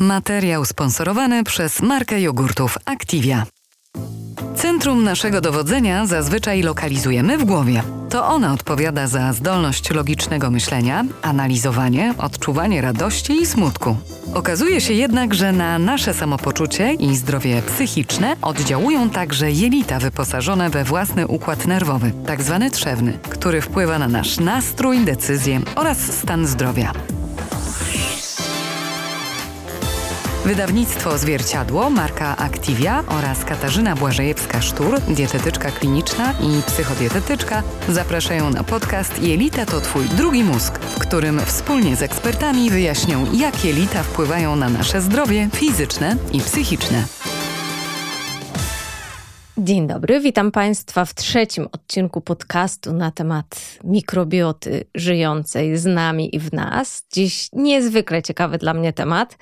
Materiał sponsorowany przez markę jogurtów Activia. Centrum naszego dowodzenia zazwyczaj lokalizujemy w głowie. To ona odpowiada za zdolność logicznego myślenia, analizowanie, odczuwanie radości i smutku. Okazuje się jednak, że na nasze samopoczucie i zdrowie psychiczne oddziałują także jelita wyposażone we własny układ nerwowy, tzw. Tak trzewny, który wpływa na nasz nastrój, decyzje oraz stan zdrowia. Wydawnictwo Zwierciadło, marka Activia oraz Katarzyna Błażejewska-Sztur, dietetyczka kliniczna i psychodietetyczka zapraszają na podcast Jelita to Twój drugi mózg, w którym wspólnie z ekspertami wyjaśnią, jak jelita wpływają na nasze zdrowie fizyczne i psychiczne. Dzień dobry, witam Państwa w trzecim odcinku podcastu na temat mikrobioty żyjącej z nami i w nas. Dziś niezwykle ciekawy dla mnie temat.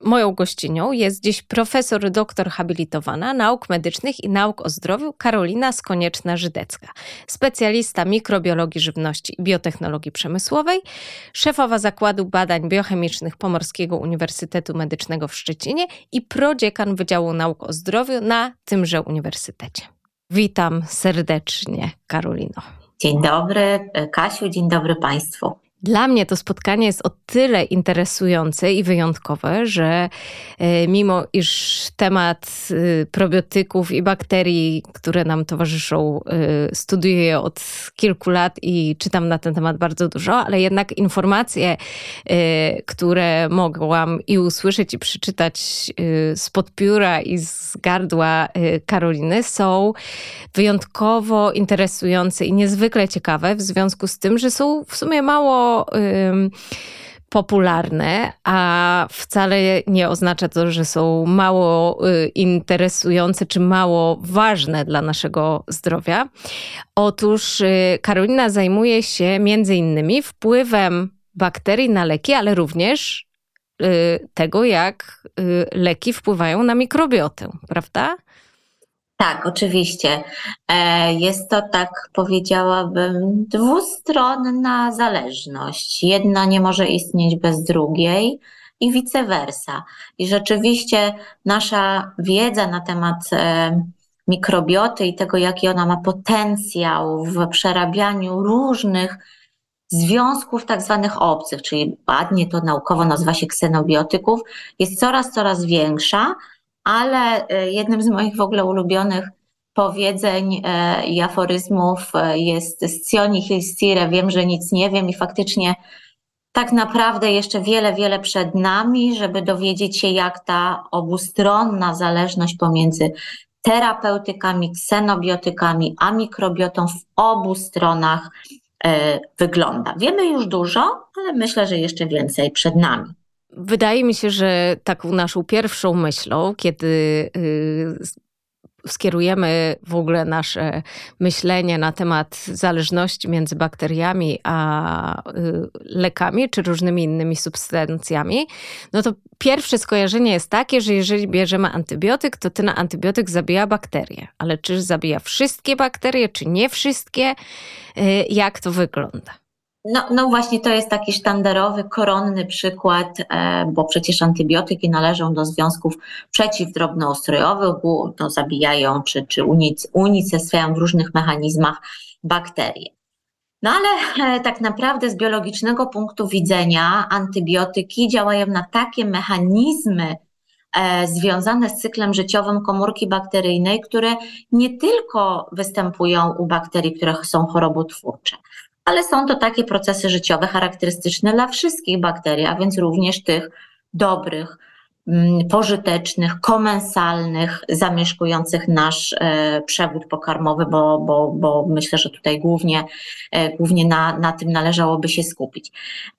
Moją gościnią jest dziś profesor doktor habilitowana nauk medycznych i nauk o zdrowiu Karolina Skonieczna-Żydecka, specjalista mikrobiologii żywności i biotechnologii przemysłowej, szefowa Zakładu Badań Biochemicznych Pomorskiego Uniwersytetu Medycznego w Szczecinie i prodziekan Wydziału Nauk o Zdrowiu na tymże uniwersytecie uniwersytecie. Witam serdecznie, Karolino. Dzień dobry, Kasiu, dzień dobry Państwu. Dla mnie to spotkanie jest o tyle interesujące i wyjątkowe, że e, mimo iż temat e, probiotyków i bakterii, które nam towarzyszą, e, studiuję od kilku lat i czytam na ten temat bardzo dużo, ale jednak informacje, które mogłam i usłyszeć, i przeczytać spod pióra i z gardła Karoliny, są wyjątkowo interesujące i niezwykle ciekawe, w związku z tym, że są w sumie mało popularne, a wcale nie oznacza to, że są mało y, interesujące czy mało ważne dla naszego zdrowia. Otóż y, Karolina zajmuje się między innymi wpływem bakterii na leki, ale również y, tego, jak leki wpływają na mikrobiotę, prawda? Tak, oczywiście. E, jest to, tak powiedziałabym, dwustronna zależność. Jedna nie może istnieć bez drugiej i vice versa. I rzeczywiście nasza wiedza na temat e, mikrobioty i tego, jaki ona ma potencjał w przerabianiu różnych związków tak zwanych obcych, czyli ładnie to naukowo nazywa się ksenobiotyków, jest coraz, coraz większa, ale e, jednym z moich w ogóle ulubionych powiedzeń e, i aforyzmów e, jest Scioni Hilstire, wiem, że nic nie wiem i faktycznie tak naprawdę jeszcze wiele, wiele przed nami, żeby dowiedzieć się, jak ta obustronna zależność pomiędzy terapeutykami, ksenobiotykami, a mikrobiotą w obu stronach wygląda. Wiemy już dużo, ale myślę, że jeszcze więcej przed nami. Wydaje mi się, że taką naszą pierwszą myślą, kiedy y, skierujemy w ogóle nasze myślenie na temat zależności między bakteriami a y, lekami czy różnymi innymi substancjami, no to pierwsze skojarzenie jest takie, że jeżeli bierzemy antybiotyk, to ten antybiotyk zabija bakterie. Ale czy zabija wszystkie bakterie, czy nie wszystkie? Y, jak to wygląda? No, no właśnie to jest taki sztandarowy, koronny przykład, e, bo przecież antybiotyki należą do związków przeciwdrobnoustrojowych, no, zabijają czy, czy unicestwiają w różnych mechanizmach bakterie. No ale e, tak naprawdę z biologicznego punktu widzenia antybiotyki działają na takie mechanizmy e, związane z cyklem życiowym komórki bakteryjnej, które nie tylko występują u bakterii, które są chorobotwórcze, ale są to takie procesy życiowe charakterystyczne dla wszystkich bakterii, a więc również tych dobrych, mm, pożytecznych, komensalnych, zamieszkujących nasz e, przewód pokarmowy, bo, bo, bo myślę, że tutaj głównie, e, głównie na, na tym należałoby się skupić.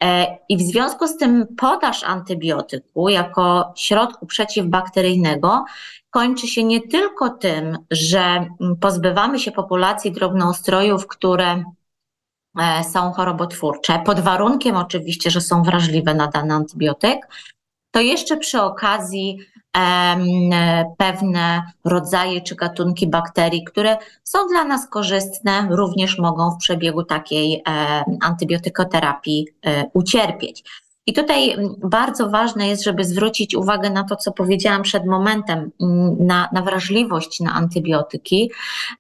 E, I w związku z tym podaż antybiotyku jako środku przeciwbakteryjnego kończy się nie tylko tym, że mm, pozbywamy się populacji drobnoustrojów, które są chorobotwórcze, pod warunkiem oczywiście, że są wrażliwe na dany antybiotyk, to jeszcze przy okazji pewne rodzaje czy gatunki bakterii, które są dla nas korzystne, również mogą w przebiegu takiej antybiotykoterapii e, ucierpieć. I tutaj mm, bardzo ważne jest, żeby zwrócić uwagę na to, co powiedziałam przed momentem, mm, na, na wrażliwość na antybiotyki,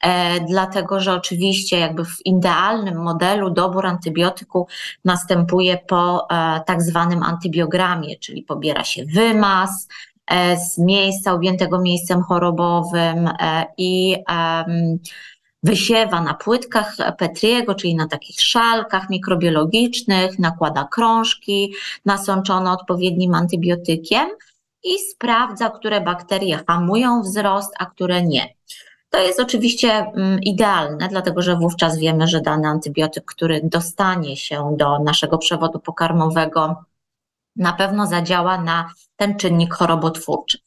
e, dlatego że oczywiście jakby w idealnym modelu dobór antybiotyku następuje po e, tak zwanym antybiogramie, czyli pobiera się wymaz, e, z miejsca objętego miejscem chorobowym e, i wysiewa na płytkach Petriego, czyli na takich szalkach mikrobiologicznych, nakłada krążki nasączone odpowiednim antybiotykiem i sprawdza, które bakterie hamują wzrost, a które nie. To jest oczywiście mm, idealne, dlatego że wówczas wiemy, że dany antybiotyk, który dostanie się do naszego przewodu pokarmowego, na pewno zadziała na ten czynnik chorobotwórczy.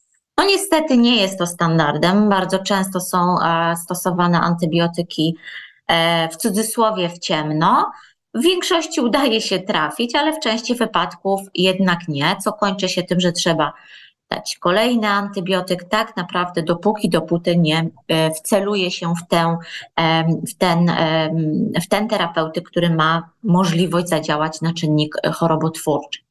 No niestety nie jest to standardem. Bardzo często są e, stosowane antybiotyki e, w cudzysłowie w ciemno. W większości udaje się trafić, ale w części wypadków jednak nie, co kończy się tym, że trzeba dać kolejny antybiotyk, tak naprawdę dopóki, dopóty nie e, wceluje się w, tę, w, ten, w ten terapeutyk, który ma możliwość zadziałać na czynnik chorobotwórczy.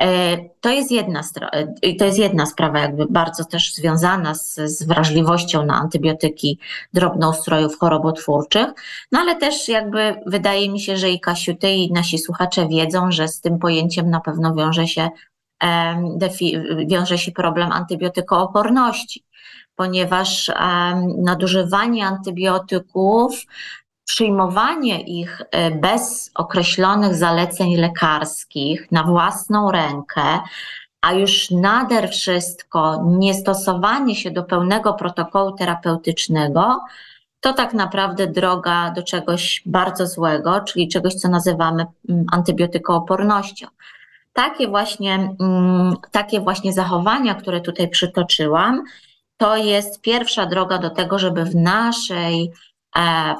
E, to jest jedna, e, to jest jedna sprawa, jakby bardzo też związana z, z wrażliwością na antybiotyki drobnoustrojów chorobotwórczych, no ale też jakby wydaje mi się, że i Kasiu, ty i nasi słuchacze wiedzą, że z tym pojęciem na pewno wiąże się, wiąże się problem antybiotykooporności ponieważ nadużywanie antybiotyków przyjmowanie ich e, bez określonych zaleceń lekarskich na własną rękę, a już nader wszystko niestosowanie się do pełnego protokołu terapeutycznego, to tak naprawdę droga do czegoś bardzo złego, czyli czegoś, co nazywamy mm, antybiotykoopornością. Takie właśnie, mm, takie właśnie zachowania, które tutaj przytoczyłam, to jest pierwsza droga do tego, żeby w naszej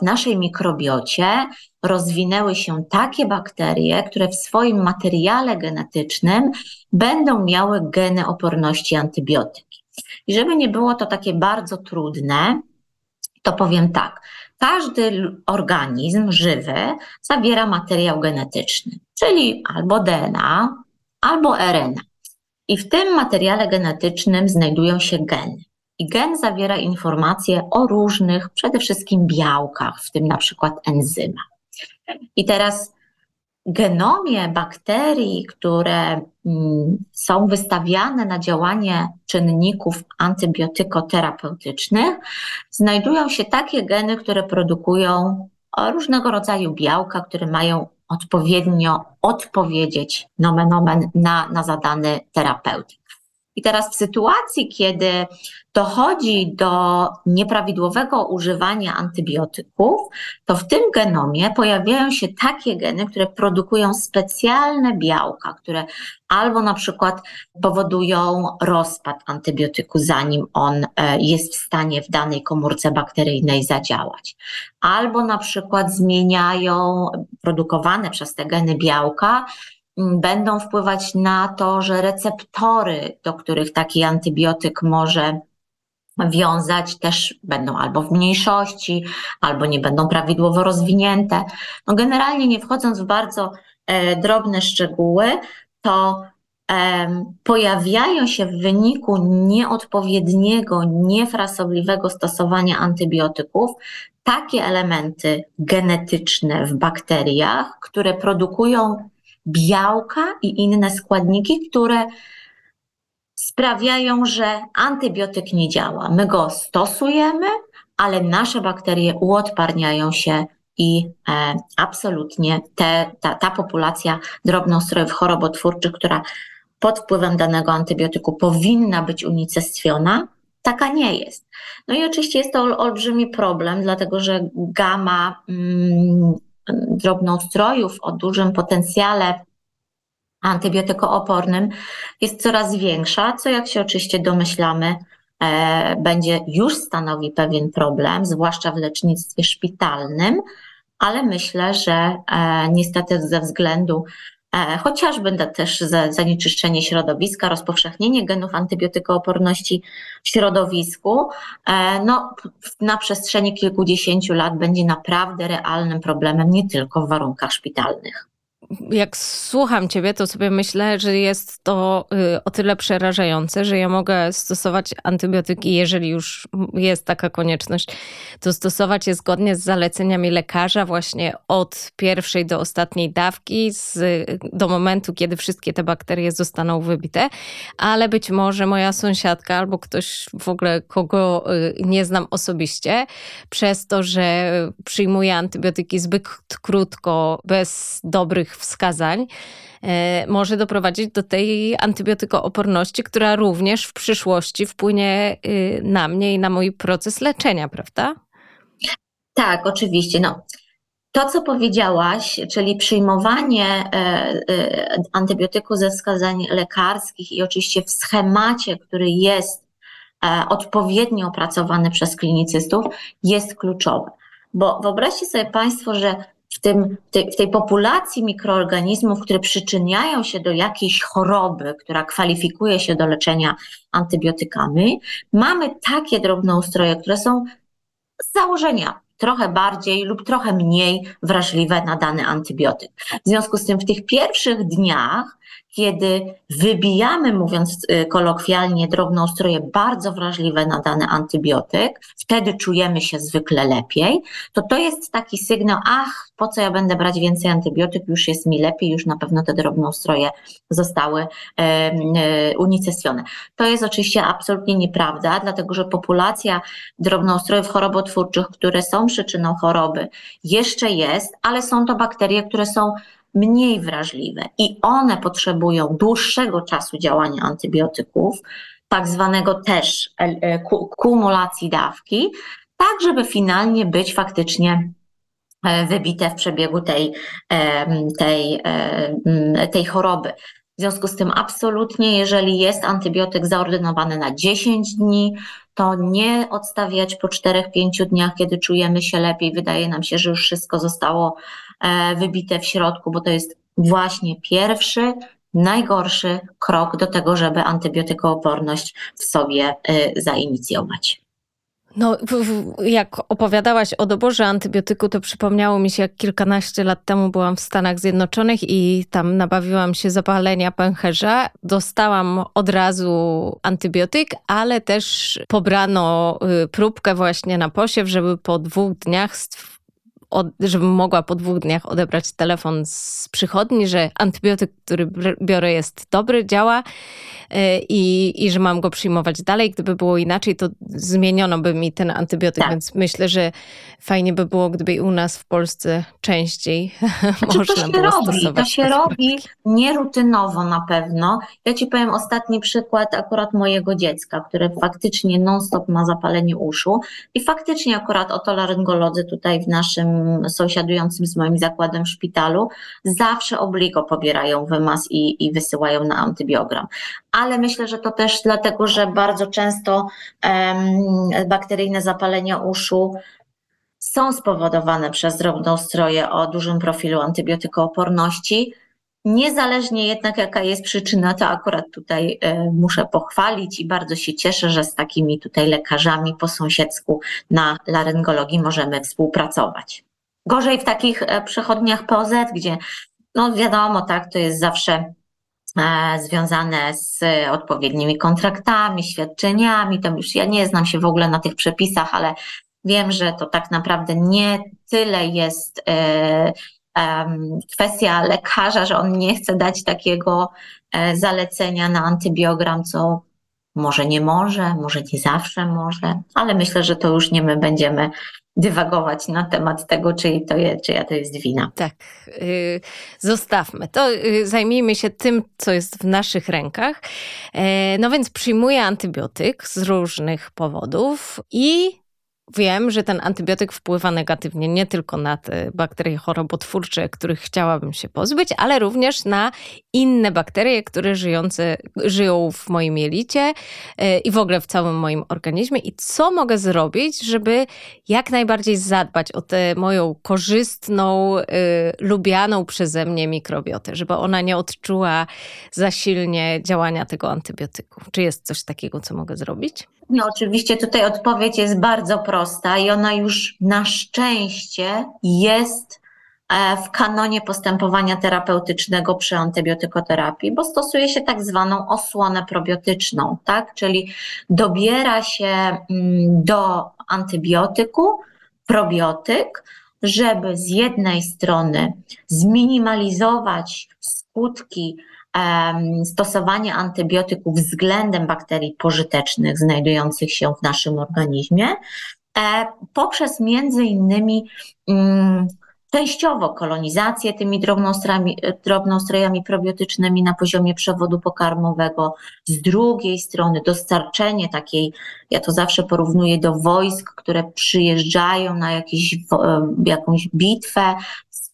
w naszej mikrobiocie rozwinęły się takie bakterie, które w swoim materiale genetycznym będą miały geny oporności antybiotyki. I żeby nie było to takie bardzo trudne, to powiem tak. Każdy organizm żywy zawiera materiał genetyczny, czyli albo DNA, albo RNA. I w tym materiale genetycznym znajdują się geny. I gen zawiera informacje o różnych, przede wszystkim białkach, w tym na przykład enzymach. I teraz genomie bakterii, które mm, są wystawiane na działanie czynników antybiotykoterapeutycznych, znajdują się takie geny, które produkują różnego rodzaju białka, które mają odpowiednio odpowiedzieć nomen omen na, na zadany terapeutyk. I teraz w sytuacji, kiedy dochodzi do nieprawidłowego używania antybiotyków, to w tym genomie pojawiają się takie geny, które produkują specjalne białka, które albo na przykład powodują rozpad antybiotyku, zanim on e, jest w stanie w danej komórce bakteryjnej zadziałać, albo na przykład zmieniają produkowane przez te geny białka będą wpływać na to, że receptory, do których taki antybiotyk może wiązać, też będą albo w mniejszości, albo nie będą prawidłowo rozwinięte. No generalnie nie wchodząc w bardzo e, drobne szczegóły, to e, pojawiają się w wyniku nieodpowiedniego, niefrasobliwego stosowania antybiotyków takie elementy genetyczne w bakteriach, które produkują białka i inne składniki, które sprawiają, że antybiotyk nie działa. My go stosujemy, ale nasze bakterie uodparniają się i e, absolutnie te, ta, ta populacja drobnoustrojów chorobotwórczych, która pod wpływem danego antybiotyku powinna być unicestwiona, taka nie jest. No i oczywiście jest to olbrzymi problem, dlatego że gama mm, drobnoustrojów o dużym potencjale antybiotykoopornym jest coraz większa, co jak się oczywiście domyślamy, e, będzie już stanowi pewien problem, zwłaszcza w lecznictwie szpitalnym, ale myślę, że e, niestety ze względu chociażby też zanieczyszczenie środowiska, rozpowszechnienie genów antybiotykooporności w środowisku, no, na przestrzeni kilkudziesięciu lat będzie naprawdę realnym problemem, nie tylko w warunkach szpitalnych. Jak słucham ciebie, to sobie myślę, że jest to y, o tyle przerażające, że ja mogę stosować antybiotyki, jeżeli już jest taka konieczność, to stosować je zgodnie z zaleceniami lekarza właśnie od pierwszej do ostatniej dawki, z, do momentu, kiedy wszystkie te bakterie zostaną wybite, ale być może moja sąsiadka albo ktoś w ogóle, kogo y, nie znam osobiście, przez to, że przyjmuje antybiotyki zbyt krótko, bez dobrych wskazań, e, może doprowadzić do tej antybiotykooporności, która również w przyszłości wpłynie y, na mnie i na mój proces leczenia, prawda? Tak, oczywiście. No, to, co powiedziałaś, czyli przyjmowanie e, e, antybiotyku ze wskazań lekarskich i oczywiście w schemacie, który jest odpowiednio opracowany przez klinicystów, jest kluczowe. Bo wyobraźcie sobie Państwo, że w, tym, w tej populacji mikroorganizmów, które przyczyniają się do jakiejś choroby, która kwalifikuje się do leczenia antybiotykami, mamy takie drobnoustroje, które są z założenia trochę bardziej lub trochę mniej wrażliwe na dany antybiotyk. W związku z tym w tych pierwszych dniach kiedy wybijamy, mówiąc y, kolokwialnie, drobnoustroje bardzo wrażliwe na dany antybiotyk, wtedy czujemy się zwykle lepiej, to to jest taki sygnał, ach, po co ja będę brać więcej antybiotyk, już jest mi lepiej, już na pewno te drobnoustroje zostały e, unicestwione. To jest oczywiście absolutnie nieprawda, dlatego że populacja drobnoustrojów chorobotwórczych, które są przyczyną choroby, jeszcze jest, ale są to bakterie, które są mniej wrażliwe i one potrzebują dłuższego czasu działania antybiotyków, tak zwanego też e, e, kumulacji dawki, tak żeby finalnie być faktycznie e, wybite w przebiegu tej, tej, tej choroby. W związku z tym absolutnie, jeżeli jest antybiotyk zaordynowany na 10 dni, to nie odstawiać po 4-5 dniach, kiedy czujemy się lepiej, wydaje nam się, że już wszystko zostało wybite w środku, bo to jest właśnie pierwszy, najgorszy krok do tego, żeby antybiotykooporność w sobie e, zainicjować. No, jak opowiadałaś o doborze antybiotyku, to przypomniało mi się, jak kilkanaście lat temu byłam w Stanach Zjednoczonych i tam nabawiłam się zapalenia pęcherza. Dostałam od razu antybiotyk, ale też pobrano y, próbkę właśnie na posiew, żeby po dwóch dniach od, żebym mogła po dwóch dniach odebrać telefon z przychodni, że antybiotyk, który biorę jest dobry, działa e, i, i że mam go przyjmować dalej. Gdyby było inaczej, to zmieniono by mi ten antybiotyk, tak. więc myślę, że fajnie by było, gdyby u nas w Polsce częściej znaczy, można to się było robi, stosować. To się robi nierutynowo na pewno. Ja ci powiem ostatni przykład akurat mojego dziecka, które faktycznie non-stop ma zapalenie uszu i faktycznie akurat otolaryngolodzy tutaj w naszym sąsiadującym z moim zakładem szpitalu zawsze obligo pobierają wymaz i, i wysyłają na antybiogram. Ale myślę, że to też dlatego, że bardzo często um, bakteryjne zapalenia uszu są spowodowane przez drobnoustroje o dużym profilu antybiotykooporności. Niezależnie jednak jaka jest przyczyna, to akurat tutaj e, muszę pochwalić i bardzo się cieszę, że z takimi tutaj lekarzami po sąsiedzku na laryngologii możemy współpracować. Gorzej w takich e, przechodniach POZ, gdzie no wiadomo, tak, to jest zawsze e, związane z odpowiednimi kontraktami, świadczeniami. To już ja nie znam się w ogóle na tych przepisach, ale wiem, że to tak naprawdę nie tyle jest e, kwestia lekarza, że on nie chce dać takiego zalecenia na antybiogram, co może nie może, może nie zawsze może, ale myślę, że to już nie my będziemy dywagować na temat tego, czyj to jest, czyja to jest wina. Tak, yy, zostawmy to, yy, zajmijmy się tym, co jest w naszych rękach. Yy, no więc przyjmuję antybiotyk z różnych powodów i Wiem, że ten antybiotyk wpływa negatywnie nie tylko na te bakterie chorobotwórcze, których chciałabym się pozbyć, ale również na inne bakterie, które żyjące, żyją w moim jelicie e, i w ogóle w całym moim organizmie. I co mogę zrobić, żeby jak najbardziej zadbać o tę moją korzystną, y, lubianą przeze mnie mikrobiotę, żeby ona nie odczuła za silnie działania tego antybiotyku? Czy jest coś takiego, co mogę zrobić? No, oczywiście tutaj odpowiedź jest bardzo prosta i ona już na szczęście jest e, w kanonie postępowania terapeutycznego przy antybiotykoterapii, bo stosuje się tak zwaną osłonę probiotyczną, tak? czyli dobiera się mm, do antybiotyku probiotyk, żeby z jednej strony zminimalizować skutki stosowania antybiotyków względem bakterii pożytecznych znajdujących się w naszym organizmie, e, poprzez między innymi mm, częściowo kolonizację tymi drobnoustrojami, drobnoustrojami probiotycznymi na poziomie przewodu pokarmowego, z drugiej strony dostarczenie takiej, ja to zawsze porównuję do wojsk, które przyjeżdżają na jakiś, jakąś bitwę,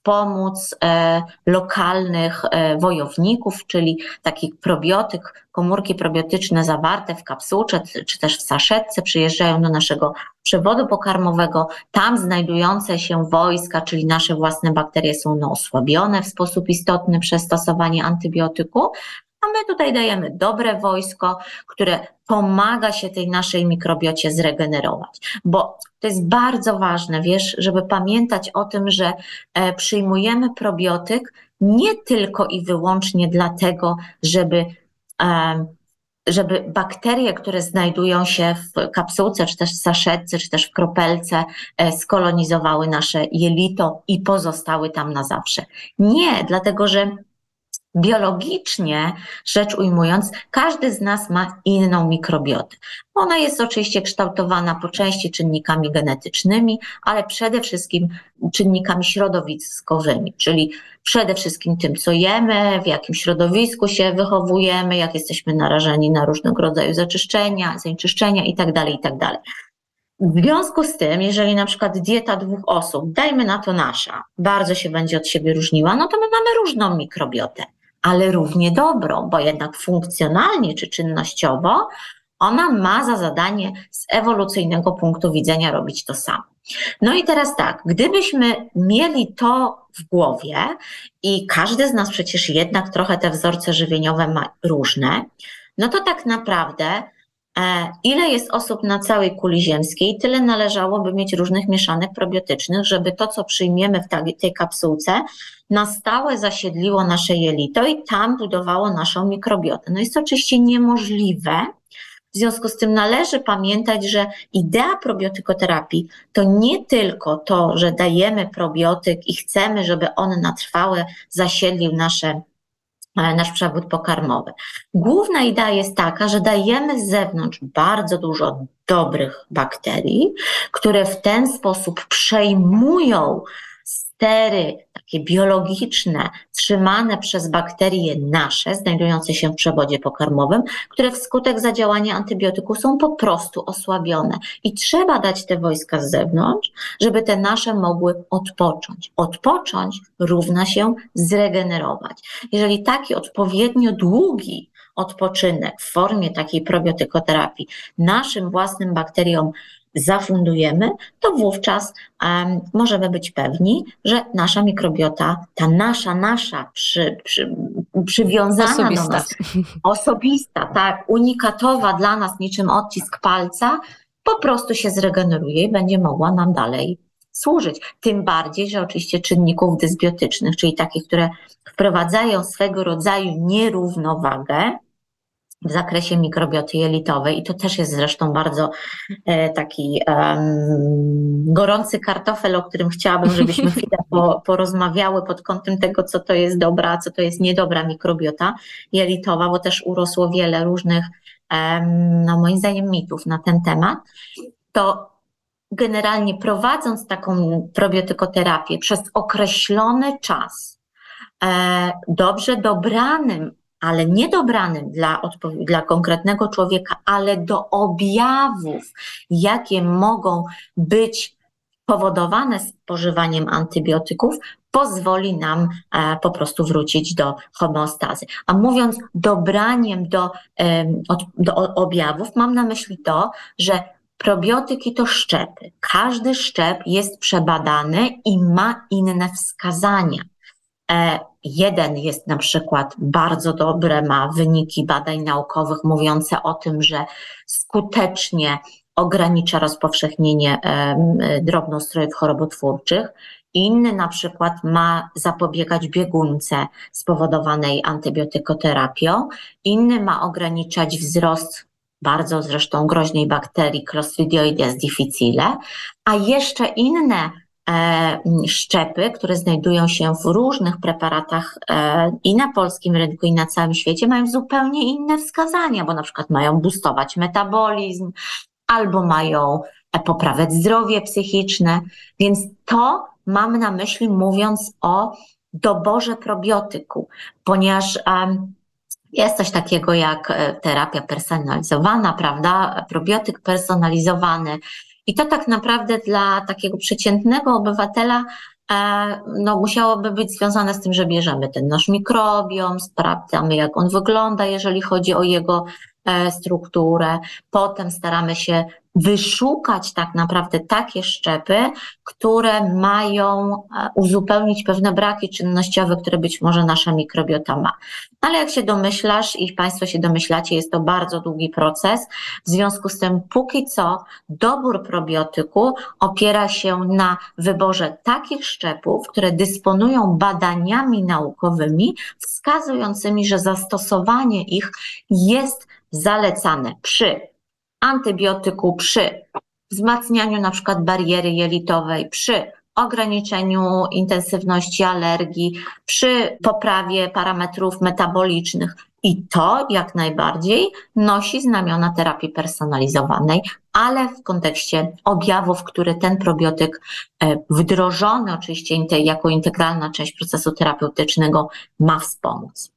wspomóc e, lokalnych e, wojowników, czyli taki probiotyk, komórki probiotyczne zawarte w kapsułce czy też w saszetce przyjeżdżają do naszego przewodu pokarmowego. Tam znajdujące się wojska, czyli nasze własne bakterie są no, osłabione w sposób istotny przez stosowanie antybiotyku, a my tutaj dajemy dobre wojsko, które pomaga się tej naszej mikrobiocie zregenerować. Bo to jest bardzo ważne, wiesz, żeby pamiętać o tym, że e, przyjmujemy probiotyk nie tylko i wyłącznie dlatego, żeby e, żeby bakterie, które znajdują się w kapsułce, czy też w saszetce, czy też w kropelce, e, skolonizowały nasze jelito i pozostały tam na zawsze. Nie, dlatego że biologicznie rzecz ujmując, każdy z nas ma inną mikrobiotę. Ona jest oczywiście kształtowana po części czynnikami genetycznymi, ale przede wszystkim czynnikami środowiskowymi, czyli przede wszystkim tym, co jemy, w jakim środowisku się wychowujemy, jak jesteśmy narażeni na różnego rodzaju zaczyszczenia, zanieczyszczenia itd., tak itd. Tak w związku z tym, jeżeli na przykład dieta dwóch osób, dajmy na to nasza, bardzo się będzie od siebie różniła, no to my mamy różną mikrobiotę ale równie dobrą, bo jednak funkcjonalnie czy czynnościowo ona ma za zadanie z ewolucyjnego punktu widzenia robić to samo. No i teraz tak, gdybyśmy mieli to w głowie i każdy z nas przecież jednak trochę te wzorce żywieniowe ma różne, no to tak naprawdę ile jest osób na całej kuli ziemskiej, tyle należałoby mieć różnych mieszanek probiotycznych, żeby to, co przyjmiemy w tej kapsułce, na stałe zasiedliło nasze jelito i tam budowało naszą mikrobiotę. No jest to oczywiście niemożliwe. W związku z tym należy pamiętać, że idea probiotykoterapii to nie tylko to, że dajemy probiotyk i chcemy, żeby on na trwałe zasiedlił nasze e, nasz przewód pokarmowy. Główna idea jest taka, że dajemy z zewnątrz bardzo dużo dobrych bakterii, które w ten sposób przejmują stery takie biologiczne, trzymane przez bakterie nasze, znajdujące się w przewodzie pokarmowym, które wskutek zadziałania antybiotyku są po prostu osłabione. I trzeba dać te wojska z zewnątrz, żeby te nasze mogły odpocząć. Odpocząć równa się zregenerować. Jeżeli taki odpowiednio długi odpoczynek w formie takiej probiotykoterapii naszym własnym bakteriom zafundujemy, to wówczas um, możemy być pewni, że nasza mikrobiota, ta nasza, nasza przy, przy, przywiązana osobista. do nas, osobista, tak, unikatowa dla nas niczym odcisk palca, po prostu się zregeneruje i będzie mogła nam dalej służyć. Tym bardziej, że oczywiście czynników dysbiotycznych, czyli takich, które wprowadzają swego rodzaju nierównowagę, w zakresie mikrobioty jelitowej i to też jest zresztą bardzo e, taki um, gorący kartofel, o którym chciałabym, żebyśmy chwilę po, porozmawiały pod kątem tego, co to jest dobra, co to jest niedobra mikrobiota jelitowa, bo też urosło wiele różnych, um, no moim zdaniem, mitów na ten temat. To generalnie prowadząc taką probiotykoterapię przez określony czas, e, dobrze dobranym ale nie dobranym dla, dla konkretnego człowieka, ale do objawów, jakie mogą być powodowane spożywaniem antybiotyków, pozwoli nam e, po prostu wrócić do homeostazy. A mówiąc dobraniem do, e, od, do objawów, mam na myśli to, że probiotyki to szczepy. Każdy szczep jest przebadany i ma inne wskazania. E, jeden jest na przykład bardzo dobre, ma wyniki badań naukowych mówiące o tym, że skutecznie ogranicza rozpowszechnienie drobnoustrojów chorobotwórczych. Inny na przykład ma zapobiegać biegunce spowodowanej antybiotykoterapią, inny ma ograniczać wzrost bardzo zresztą groźnej bakterii Clostridioides difficile, a jeszcze inne szczepy, które znajdują się w różnych preparatach e, i na polskim rynku, i na całym świecie, mają zupełnie inne wskazania, bo na przykład mają boostować metabolizm, albo mają e, poprawiać zdrowie psychiczne, więc to mam na myśli mówiąc o doborze probiotyku, ponieważ jest coś takiego jak e, terapia personalizowana, prawda? Probiotyk personalizowany. I to tak naprawdę dla takiego przeciętnego obywatela e, no, musiałoby być związane z tym, że bierzemy ten nasz mikrobiom, sprawdzamy, jak on wygląda, jeżeli chodzi o jego e, strukturę. Potem staramy się wyszukać tak naprawdę takie szczepy, które mają e, uzupełnić pewne braki czynnościowe, które być może nasza mikrobiota ma. Ale jak się domyślasz i Państwo się domyślacie, jest to bardzo długi proces. W związku z tym, póki co, dobór probiotyku opiera się na wyborze takich szczepów, które dysponują badaniami naukowymi wskazującymi, że zastosowanie ich jest zalecane przy antybiotyku przy wzmacnianiu na przykład bariery jelitowej, przy ograniczeniu intensywności alergii, przy poprawie parametrów metabolicznych. I to jak najbardziej nosi znamiona terapii personalizowanej, ale w kontekście objawów, które ten probiotyk e, wdrożony oczywiście jako integralna część procesu terapeutycznego ma wspomóc.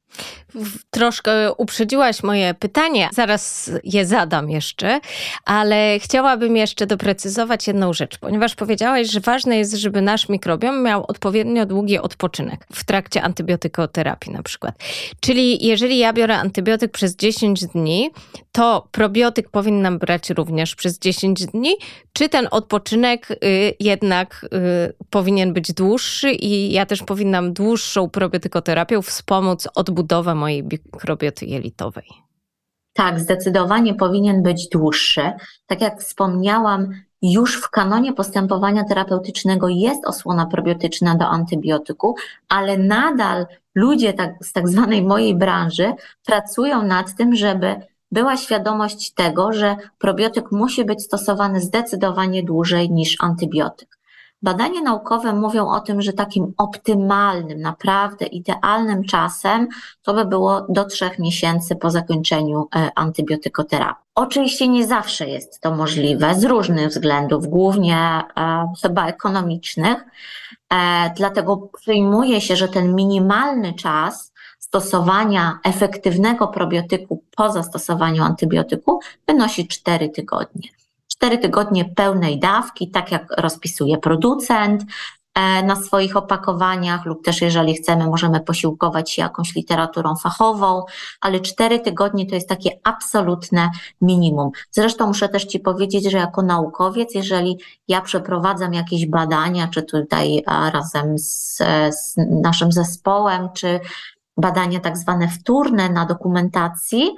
Troszkę uprzedziłaś moje pytanie, zaraz je zadam jeszcze, ale chciałabym jeszcze doprecyzować jedną rzecz, ponieważ powiedziałaś, że ważne jest, żeby nasz mikrobiom miał odpowiednio długi odpoczynek w trakcie antybiotykoterapii na przykład. Czyli jeżeli ja biorę antybiotyk przez 10 dni, to probiotyk powinnam brać również przez 10 dni, czy ten odpoczynek y, jednak y, powinien być dłuższy i ja też powinnam dłuższą probiotykoterapią wspomóc odbudowę mojej mikrobioty jelitowej? Tak, zdecydowanie powinien być dłuższy. Tak jak wspomniałam, już w kanonie postępowania terapeutycznego jest osłona probiotyczna do antybiotyku, ale nadal ludzie tak, z tak zwanej mojej branży pracują nad tym, żeby była świadomość tego, że probiotyk musi być stosowany zdecydowanie dłużej niż antybiotyk. Badania naukowe mówią o tym, że takim optymalnym, naprawdę idealnym czasem to by było do trzech miesięcy po zakończeniu e, antybiotykoterapii. Oczywiście nie zawsze jest to możliwe z różnych względów, głównie e, chyba ekonomicznych, e, dlatego przyjmuje się, że ten minimalny czas stosowania efektywnego probiotyku po zastosowaniu antybiotyku wynosi 4 tygodnie. 4 tygodnie pełnej dawki, tak jak rozpisuje producent e, na swoich opakowaniach, lub też jeżeli chcemy, możemy posiłkować się jakąś literaturą fachową, ale 4 tygodnie to jest takie absolutne minimum. Zresztą muszę też Ci powiedzieć, że jako naukowiec, jeżeli ja przeprowadzam jakieś badania, czy tutaj razem z, z naszym zespołem, czy badania tak zwane wtórne na dokumentacji,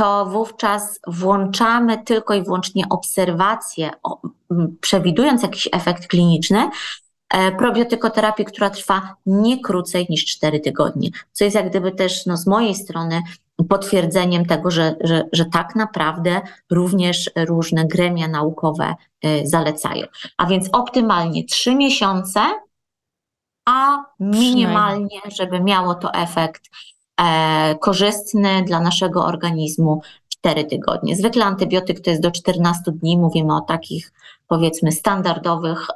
to wówczas włączamy tylko i wyłącznie obserwacje, przewidując jakiś efekt kliniczny, e, probiotykoterapii, która trwa nie krócej niż 4 tygodnie, co jest jak gdyby też no, z mojej strony potwierdzeniem tego, że, że, że tak naprawdę również różne gremia naukowe e, zalecają. A więc optymalnie 3 miesiące, a minimalnie, żeby miało to efekt korzystny dla naszego organizmu 4 tygodnie. Zwykle antybiotyk to jest do 14 dni, mówimy o takich powiedzmy standardowych,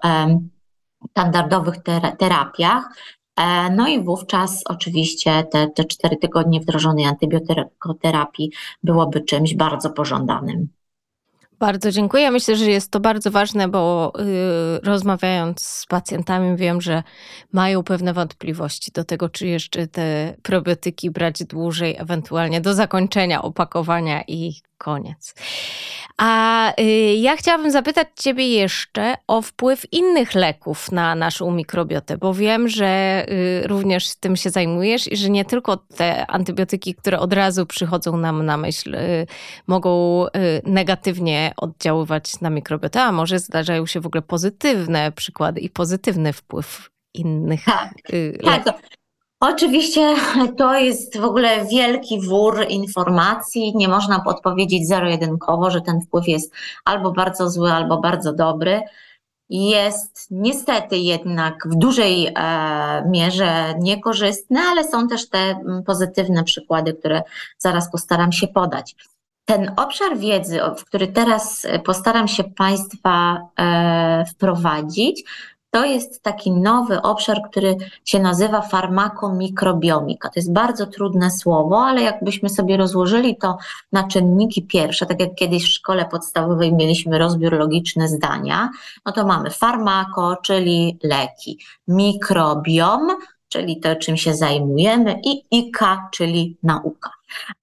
standardowych terapiach. E, no i wówczas oczywiście te, te 4 tygodnie wdrożonej antybiotykoterapii byłoby czymś bardzo pożądanym. Bardzo dziękuję. Myślę, że jest to bardzo ważne, bo yy, rozmawiając z pacjentami, wiem, że mają pewne wątpliwości do tego, czy jeszcze te probiotyki brać dłużej, ewentualnie do zakończenia opakowania i koniec. A y, ja chciałabym zapytać Ciebie jeszcze o wpływ innych leków na naszą mikrobiotę, bo wiem, że y, również tym się zajmujesz i że nie tylko te antybiotyki, które od razu przychodzą nam na myśl, y, mogą negatywnie oddziaływać na mikrobiotę, a może zdarzają się w ogóle pozytywne przykłady i pozytywny wpływ innych tak, y, tak. Oczywiście to jest w ogóle wielki wór informacji. Nie można odpowiedzieć zero-jedynkowo, że ten wpływ jest albo bardzo zły, albo bardzo dobry. Jest niestety jednak w dużej e, mierze niekorzystny, ale są też te mm, pozytywne przykłady, które zaraz postaram się podać. Ten obszar wiedzy, w który teraz postaram się Państwa e, wprowadzić, to jest taki nowy obszar, który się nazywa farmakomikrobiomika. To jest bardzo trudne słowo, ale jakbyśmy sobie rozłożyli to na czynniki pierwsze, tak jak kiedyś w szkole podstawowej mieliśmy rozbiór logiczny zdania, no to mamy farmako, czyli leki, mikrobiom, czyli to, czym się zajmujemy, i IKA, czyli nauka.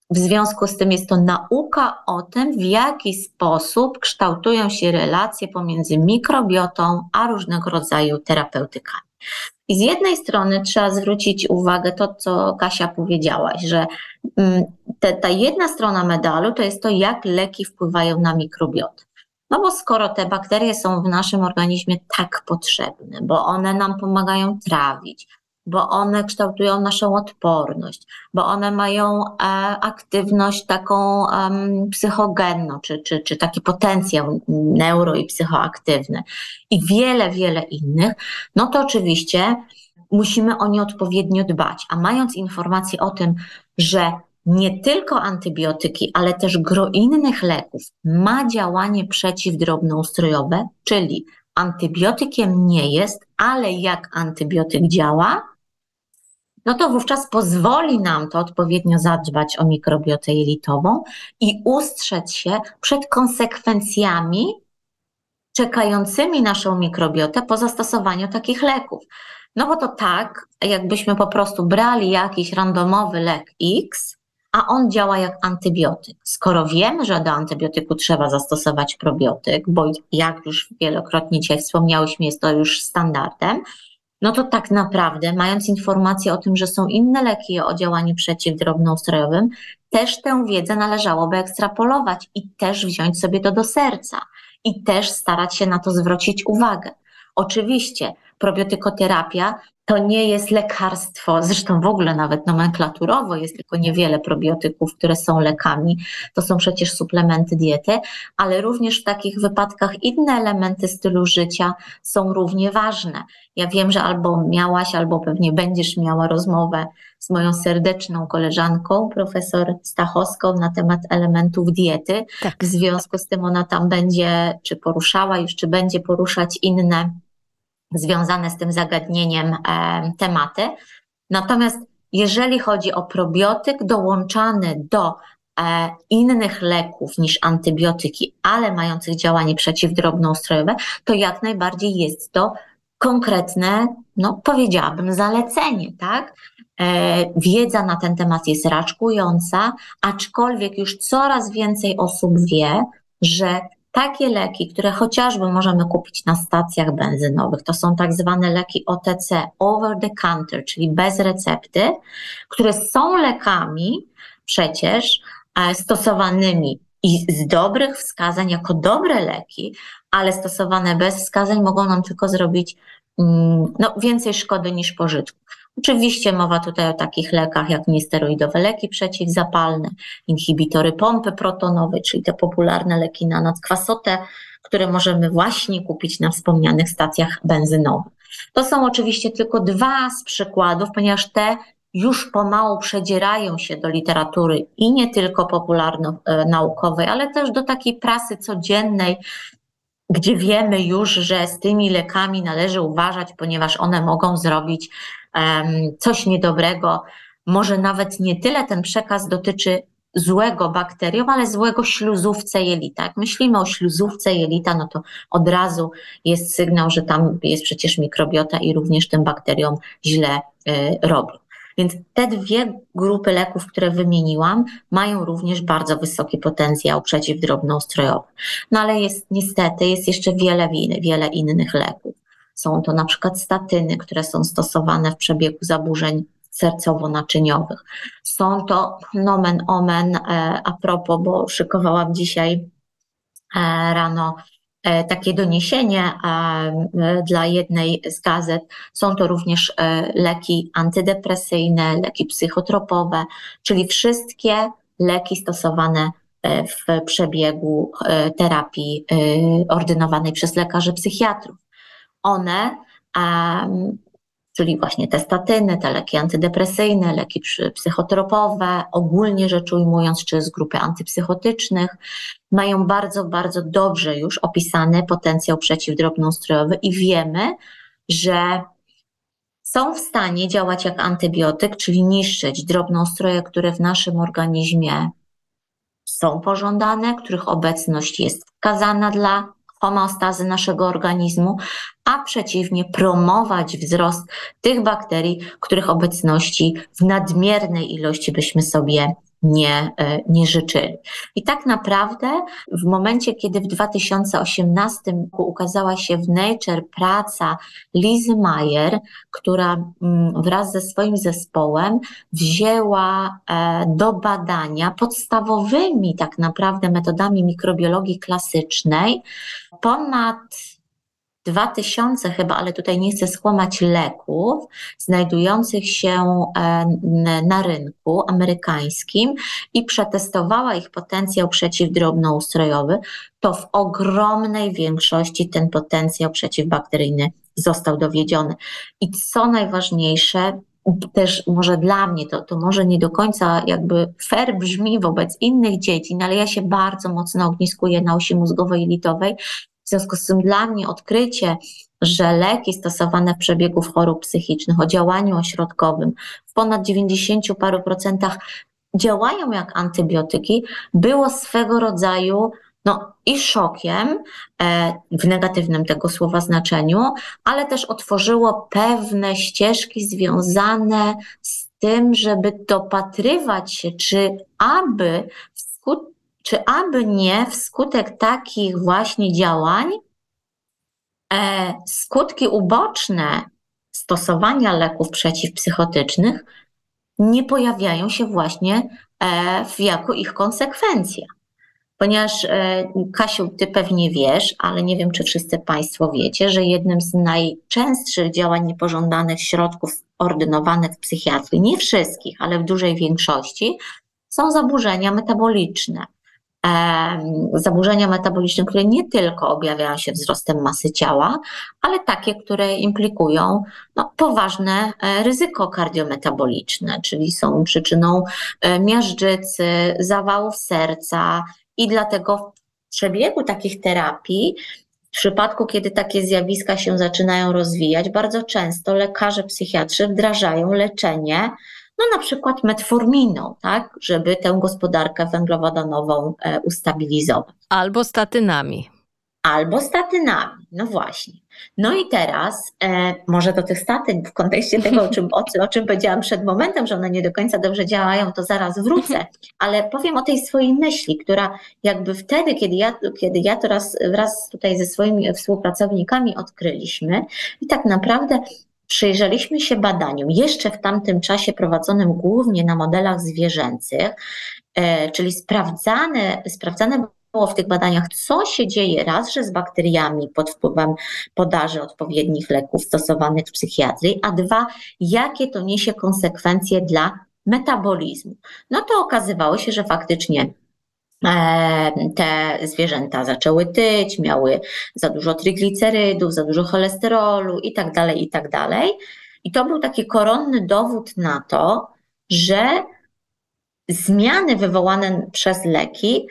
W związku z tym jest to nauka o tym, w jaki sposób kształtują się relacje pomiędzy mikrobiotą a różnego rodzaju terapeutykami. I z jednej strony trzeba zwrócić uwagę to, co Kasia powiedziałaś, że mm, te, ta jedna strona medalu to jest to, jak leki wpływają na mikrobiotę. No bo skoro te bakterie są w naszym organizmie tak potrzebne, bo one nam pomagają trawić, bo one kształtują naszą odporność, bo one mają e, aktywność taką psychogenną, czy, czy, czy taki potencjał neuro i psychoaktywny i wiele, wiele innych, no to oczywiście musimy o nie odpowiednio dbać. A mając informację o tym, że nie tylko antybiotyki, ale też gro innych leków ma działanie przeciwdrobnoustrojowe, czyli antybiotykiem nie jest, ale jak antybiotyk działa, no to wówczas pozwoli nam to odpowiednio zadbać o mikrobiotę jelitową i ustrzec się przed konsekwencjami czekającymi naszą mikrobiotę po zastosowaniu takich leków. No bo to tak, jakbyśmy po prostu brali jakiś randomowy lek X, a on działa jak antybiotyk. Skoro wiemy, że do antybiotyku trzeba zastosować probiotyk, bo jak już wielokrotnie dzisiaj wspomniałyśmy, jest to już standardem, no to tak naprawdę, mając informację o tym, że są inne leki o działaniu przeciwdrobnoustrojowym, też tę wiedzę należałoby ekstrapolować i też wziąć sobie to do serca i też starać się na to zwrócić uwagę. Oczywiście probiotykoterapia to nie jest lekarstwo, zresztą w ogóle nawet nomenklaturowo jest tylko niewiele probiotyków, które są lekami, to są przecież suplementy diety, ale również w takich wypadkach inne elementy stylu życia są równie ważne. Ja wiem, że albo miałaś, albo pewnie będziesz miała rozmowę z moją serdeczną koleżanką, profesor Stachowską, na temat elementów diety. Tak. W związku z tym ona tam będzie, czy poruszała już, czy będzie poruszać inne związane z tym zagadnieniem e, tematy. Natomiast jeżeli chodzi o probiotyk dołączany do e, innych leków niż antybiotyki, ale mających działanie przeciwdrobnoustrojowe, to jak najbardziej jest to konkretne, no powiedziałabym, zalecenie, tak? E, wiedza na ten temat jest raczkująca, aczkolwiek już coraz więcej osób wie, że takie leki, które chociażby możemy kupić na stacjach benzynowych, to są tak zwane leki OTC, over the counter, czyli bez recepty, które są lekami przecież e, stosowanymi i z dobrych wskazań jako dobre leki, ale stosowane bez wskazań mogą nam tylko zrobić mm, no, więcej szkody niż pożytku. Oczywiście mowa tutaj o takich lekach jak niesteroidowe leki przeciwzapalne, inhibitory pompy protonowej, czyli te popularne leki na nadkwasotę, które możemy właśnie kupić na wspomnianych stacjach benzynowych. To są oczywiście tylko dwa z przykładów, ponieważ te już pomału przedzierają się do literatury i nie tylko popularno-naukowej, ale też do takiej prasy codziennej, gdzie wiemy już, że z tymi lekami należy uważać, ponieważ one mogą zrobić coś niedobrego. Może nawet nie tyle ten przekaz dotyczy złego bakterium, ale złego śluzówce jelita. Jak myślimy o śluzówce jelita, no to od razu jest sygnał, że tam jest przecież mikrobiota i również tym bakteriom źle y, robi. Więc te dwie grupy leków, które wymieniłam, mają również bardzo wysoki potencjał przeciwdrobnoustrojowy. No ale jest niestety, jest jeszcze wiele, wiele innych leków. Są to na przykład statyny, które są stosowane w przebiegu zaburzeń sercowo-naczyniowych. Są to nomen omen, e, a propos, bo szykowałam dzisiaj e, rano e, takie doniesienie dla jednej z gazet. Są to również leki antydepresyjne, leki psychotropowe, czyli wszystkie leki stosowane w przebiegu terapii ordynowanej przez lekarzy psychiatrów. One czyli właśnie te statyny, te leki antydepresyjne, leki psychotropowe, ogólnie rzecz ujmując, czy z grupy antypsychotycznych, mają bardzo, bardzo dobrze już opisany potencjał przeciwdrobnoustrojowy i wiemy, że są w stanie działać jak antybiotyk, czyli niszczyć drobnoustroje, które w naszym organizmie są pożądane, których obecność jest wskazana dla homeostazy naszego organizmu, a przeciwnie promować wzrost tych bakterii, których obecności w nadmiernej ilości byśmy sobie nie, e, nie życzyli. I tak naprawdę w momencie, kiedy w 2018 roku ukazała się w Nature praca Lizy Mayer, która mm, wraz ze swoim zespołem wzięła e, do badania podstawowymi tak naprawdę metodami mikrobiologii klasycznej ponad 2000 chyba, ale tutaj nie chcę skłamać leków znajdujących się e, na rynku amerykańskim i przetestowała ich potencjał przeciwdrobnoustrojowy, to w ogromnej większości ten potencjał przeciwbakteryjny został dowiedziony. I co najważniejsze, też może dla mnie to, to może nie do końca jakby fair brzmi wobec innych dziedzin, ale ja się bardzo mocno ogniskuję na osi mózgowej i litowej związku z tym dla mnie odkrycie, że leki stosowane w przebiegu chorób psychicznych o działaniu ośrodkowym w ponad 90 paru procentach działają jak antybiotyki, było swego rodzaju no, i szokiem e, w negatywnym tego słowa znaczeniu, ale też otworzyło pewne ścieżki związane z tym, żeby dopatrywać się, czy aby czy aby nie wskutek takich właśnie działań e, skutki uboczne stosowania leków przeciwpsychotycznych nie pojawiają się właśnie e, w, jako ich konsekwencja. Ponieważ, e, Kasiu, ty pewnie wiesz, ale nie wiem, czy wszyscy Państwo wiecie, że jednym z najczęstszych działań niepożądanych środków ordynowanych w psychiatrii, nie wszystkich, ale w dużej większości, są zaburzenia metaboliczne zaburzenia metaboliczne, które nie tylko objawiają się wzrostem masy ciała, ale takie, które implikują no, poważne e, ryzyko kardiometaboliczne, czyli są przyczyną e, miażdżycy, zawałów serca i dlatego w przebiegu takich terapii w przypadku, kiedy takie zjawiska się zaczynają rozwijać, bardzo często lekarze psychiatrzy wdrażają leczenie no na przykład metforminą, tak, żeby tę gospodarkę węglowodanową e, ustabilizować. Albo statynami. Albo statynami, no właśnie. No i teraz, e, może do tych statyn w kontekście tego, o czym, o, o, czym powiedziałam przed momentem, że one nie do końca dobrze działają, to zaraz wrócę, ale powiem o tej swojej myśli, która jakby wtedy, kiedy ja, kiedy ja to raz, wraz tutaj ze swoimi współpracownikami odkryliśmy i tak naprawdę przyjrzeliśmy się badaniom jeszcze w tamtym czasie prowadzonym głównie na modelach zwierzęcych, e, czyli sprawdzane, sprawdzane było w tych badaniach, co się dzieje raz, że z bakteriami pod wpływem podaży odpowiednich leków stosowanych w psychiatrii, a dwa, jakie to niesie konsekwencje dla metabolizmu. No to okazywało się, że faktycznie te zwierzęta zaczęły tyć, miały za dużo triglicerydów, za dużo cholesterolu i tak dalej, i tak. I to był taki koronny dowód na to, że zmiany wywołane przez leki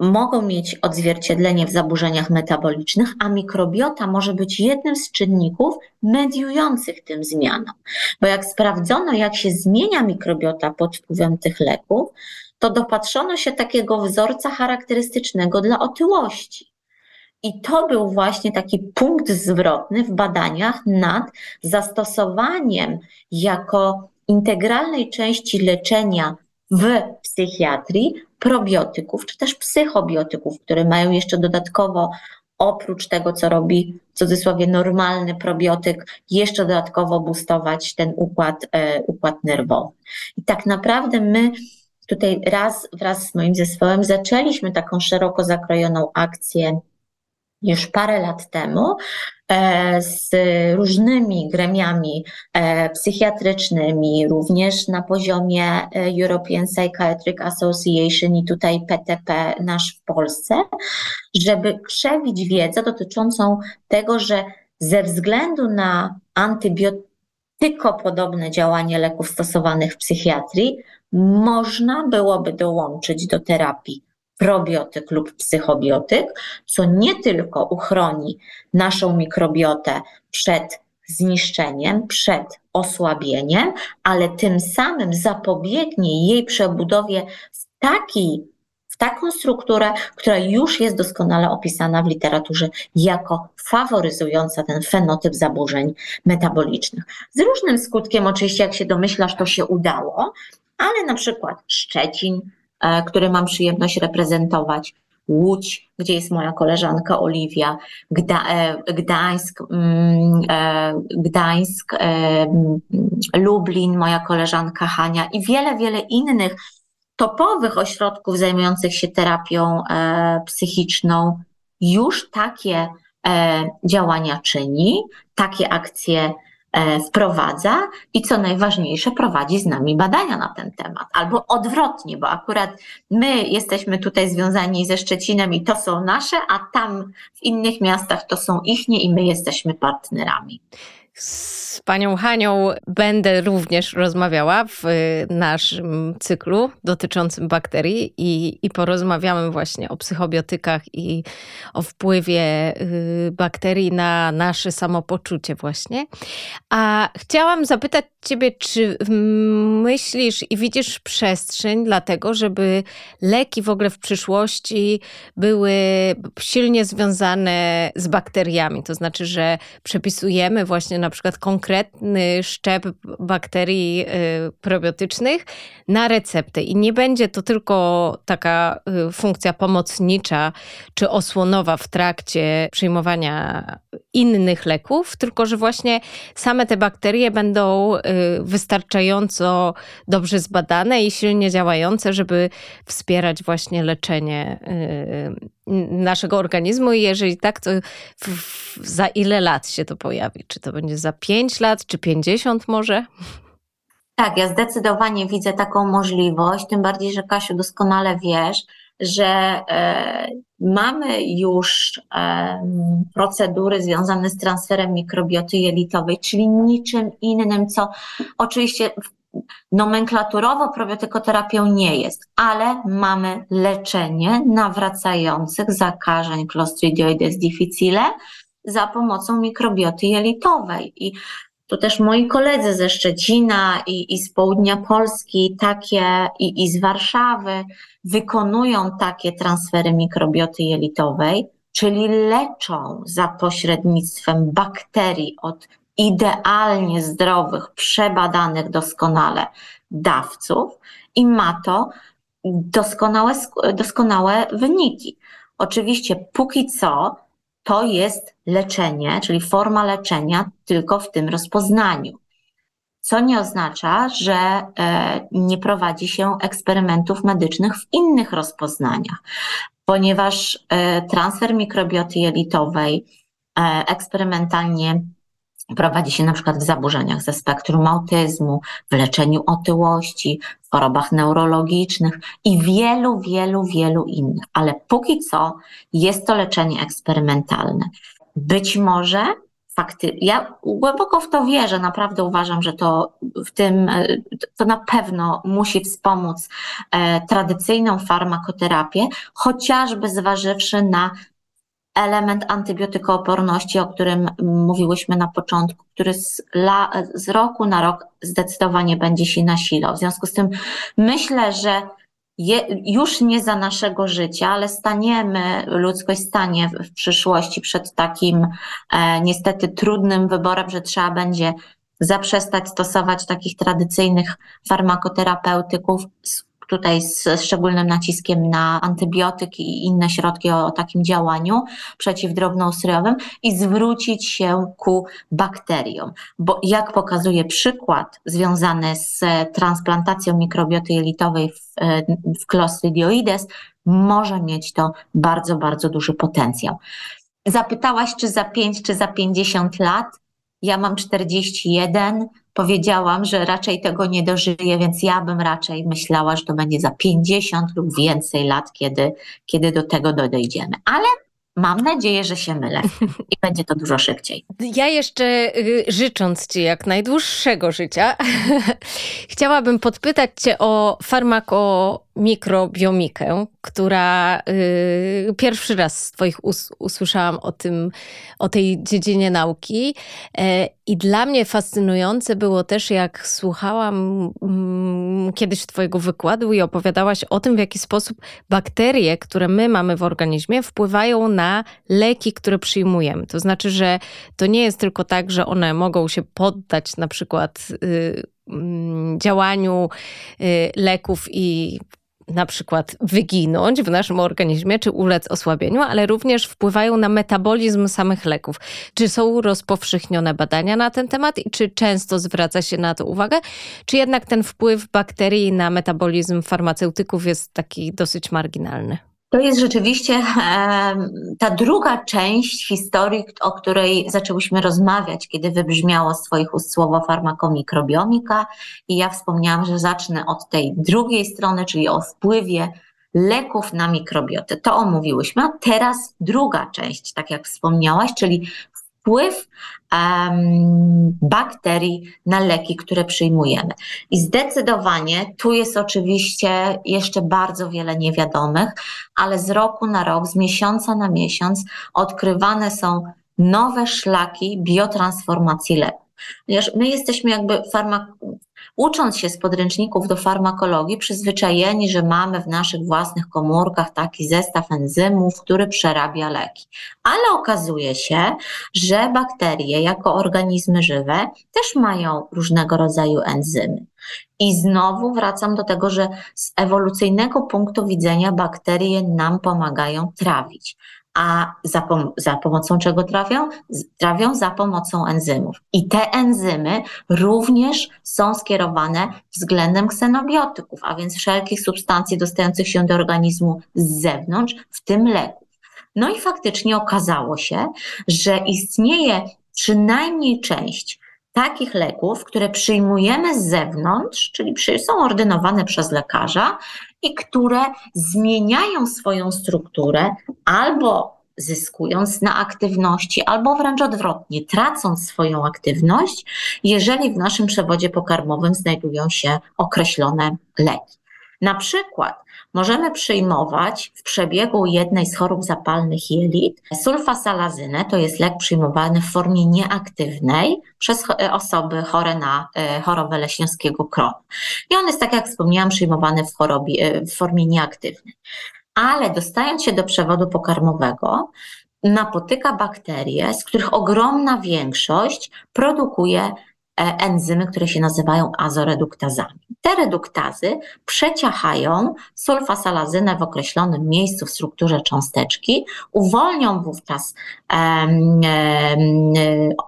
mogą mieć odzwierciedlenie w zaburzeniach metabolicznych, a mikrobiota może być jednym z czynników mediujących tym zmianom. Bo jak sprawdzono, jak się zmienia mikrobiota pod wpływem tych leków, to dopatrzono się takiego wzorca charakterystycznego dla otyłości. I to był właśnie taki punkt zwrotny w badaniach nad zastosowaniem jako integralnej części leczenia w psychiatrii probiotyków, czy też psychobiotyków, które mają jeszcze dodatkowo oprócz tego, co robi w cudzysłowie normalny probiotyk, jeszcze dodatkowo boostować ten układ, e, układ nerwowy. I tak naprawdę my tutaj raz wraz z moim zespołem zaczęliśmy taką szeroko zakrojoną akcję już parę lat temu e, z różnymi gremiami e, psychiatrycznymi, również na poziomie e, European Psychiatric Association i tutaj PTP nasz w Polsce, żeby krzewić wiedzę dotyczącą tego, że ze względu na antybiotykopodobne działanie leków stosowanych w psychiatrii, można byłoby dołączyć do terapii probiotyk lub psychobiotyk, co nie tylko uchroni naszą mikrobiotę przed zniszczeniem, przed osłabieniem, ale tym samym zapobiegnie jej przebudowie w taki w taką strukturę, która już jest doskonale opisana w literaturze jako faworyzująca ten fenotyp zaburzeń metabolicznych. Z różnym skutkiem, oczywiście, jak się domyślasz, to się udało, ale na przykład Szczecin, E, które mam przyjemność reprezentować. Łódź, gdzie jest moja koleżanka Oliwia, Gda, e, Gdańsk, mm, e, Gdańsk, mm, Lublin, moja koleżanka Hania i wiele, wiele innych topowych ośrodków zajmujących się terapią psychiczną już takie działania czyni, takie akcje wprowadza i co najważniejsze, prowadzi z nami badania na ten temat. Albo odwrotnie, bo akurat my jesteśmy tutaj związani ze Szczecinem i to są nasze, a tam w innych miastach to są ichnie i my jesteśmy partnerami. Z panią Hanią będę również rozmawiała w y, naszym cyklu dotyczącym bakterii i, i porozmawiamy właśnie o psychobiotykach i o wpływie y, bakterii na nasze samopoczucie właśnie. A chciałam zapytać ciebie, czy myślisz i widzisz przestrzeń dla tego, żeby leki w ogóle w przyszłości były silnie związane z bakteriami? To znaczy, że przepisujemy właśnie na przykład konkretny szczep bakterii y, probiotycznych na receptę. I nie będzie to tylko taka y, funkcja pomocnicza czy osłonowa w trakcie przyjmowania innych leków, tylko że właśnie same te bakterie będą y, wystarczająco dobrze zbadane i silnie działające, żeby wspierać właśnie leczenie naszego organizmu i jeżeli tak, to w, w, za ile lat się to pojawi? Czy to będzie za 5 lat, czy 50 może? Tak, ja zdecydowanie widzę taką możliwość, tym bardziej, że Kasiu doskonale wiesz, że e, mamy już e, procedury związane z transferem mikrobioty jelitowej, czyli niczym innym, co oczywiście nomenklaturowo probiotykoterapią nie jest, ale mamy leczenie nawracających zakażeń Clostridioides difficile za pomocą mikrobioty jelitowej. I tu też moi koledzy ze Szczecina i, i z południa Polski takie i, i z Warszawy wykonują takie transfery mikrobioty jelitowej, czyli leczą za pośrednictwem bakterii od idealnie zdrowych, przebadanych doskonale dawców i ma to doskonałe, doskonałe wyniki. Oczywiście, póki co to jest leczenie, czyli forma leczenia tylko w tym rozpoznaniu. Co nie oznacza, że e, nie prowadzi się eksperymentów medycznych w innych rozpoznaniach, ponieważ e, transfer mikrobioty jelitowej e, eksperymentalnie prowadzi się na przykład w zaburzeniach ze spektrum autyzmu, w leczeniu otyłości, w chorobach neurologicznych i wielu, wielu, wielu innych. Ale póki co jest to leczenie eksperymentalne. Być może fakty, ja głęboko w to wierzę, naprawdę uważam, że to w tym, to na pewno musi wspomóc e, tradycyjną farmakoterapię, chociażby zważywszy na element antybiotykooporności, o którym mówiłyśmy na początku, który z, la, z roku na rok zdecydowanie będzie się nasilał. W związku z tym myślę, że je, już nie za naszego życia, ale staniemy, ludzkość stanie w, w przyszłości przed takim e, niestety trudnym wyborem, że trzeba będzie zaprzestać stosować takich tradycyjnych farmakoterapeutyków, tutaj z szczególnym naciskiem na antybiotyki i inne środki o, o takim działaniu przeciwdrobnoustrojowym i zwrócić się ku bakteriom. Bo jak pokazuje przykład związany z transplantacją mikrobioty jelitowej w, w Clostridioides, może mieć to bardzo, bardzo duży potencjał. Zapytałaś, czy za 5, czy za 50 lat. Ja mam 41. Powiedziałam, że raczej tego nie dożyję, więc ja bym raczej myślała, że to będzie za 50 lub więcej lat, kiedy, kiedy do tego dojdziemy. Ale Mam nadzieję, że się mylę i będzie to dużo szybciej. Ja jeszcze y, życząc Ci jak najdłuższego życia, chciałabym podpytać Cię o farmakomikrobiomikę, która y, pierwszy raz z Twoich ust usłyszałam o tym, o tej dziedzinie nauki. E, I dla mnie fascynujące było też, jak słuchałam mm, kiedyś Twojego wykładu i opowiadałaś o tym, w jaki sposób bakterie, które my mamy w organizmie, wpływają na leki, które przyjmujemy. To znaczy, że to nie jest tylko tak, że one mogą się poddać na przykład y, mm, działaniu y, leków i na przykład wyginąć w naszym organizmie, czy ulec osłabieniu, ale również wpływają na metabolizm samych leków. Czy są rozpowszechnione badania na ten temat i czy często zwraca się na to uwagę, czy jednak ten wpływ bakterii na metabolizm farmaceutyków jest taki dosyć marginalny? To jest rzeczywiście ta druga część historii, o której zaczęłyśmy rozmawiać, kiedy wybrzmiało z Twoich ust słowo farmakomikrobiomika i ja wspomniałam, że zacznę od tej drugiej strony, czyli o wpływie leków na mikrobiotę. To omówiłyśmy, a teraz druga część, tak jak wspomniałaś, czyli wpływ um, bakterii na leki, które przyjmujemy. I zdecydowanie tu jest oczywiście jeszcze bardzo wiele niewiadomych, ale z roku na rok, z miesiąca na miesiąc odkrywane są nowe szlaki biotransformacji leków. Ponieważ my jesteśmy jakby farmak ucząc się z podręczników do farmakologii, przyzwyczajeni, że mamy w naszych własnych komórkach taki zestaw enzymów, który przerabia leki. Ale okazuje się, że bakterie jako organizmy żywe też mają różnego rodzaju enzymy. I znowu wracam do tego, że z ewolucyjnego punktu widzenia bakterie nam pomagają trawić a za, pom za, pomocą czego trawią? Trawią za pomocą enzymów. I te enzymy również są skierowane względem ksenobiotyków, a więc wszelkich substancji dostających się do organizmu z zewnątrz, w tym leków. No i faktycznie okazało się, że istnieje przynajmniej część takich leków, które przyjmujemy z zewnątrz, czyli są ordynowane przez lekarza i które zmieniają swoją strukturę albo zyskując na aktywności, albo wręcz odwrotnie, tracąc swoją aktywność, jeżeli w naszym przewodzie pokarmowym znajdują się określone leki. Na przykład możemy przyjmować w przebiegu jednej z chorób zapalnych jelit sulfasalazynę, to jest lek przyjmowany w formie nieaktywnej przez osoby chore na e, chorobę leśniowskiego kronu. I on jest, tak jak wspomniałam, przyjmowany w, chorobie, e, w formie nieaktywnej. Ale dostając się do przewodu pokarmowego, napotyka bakterie, z których ogromna większość produkuje E, enzymy, które się nazywają azoreduktazami. Te reduktazy przeciachają sulfasalazynę w określonym miejscu w strukturze cząsteczki, uwolnią wówczas, um,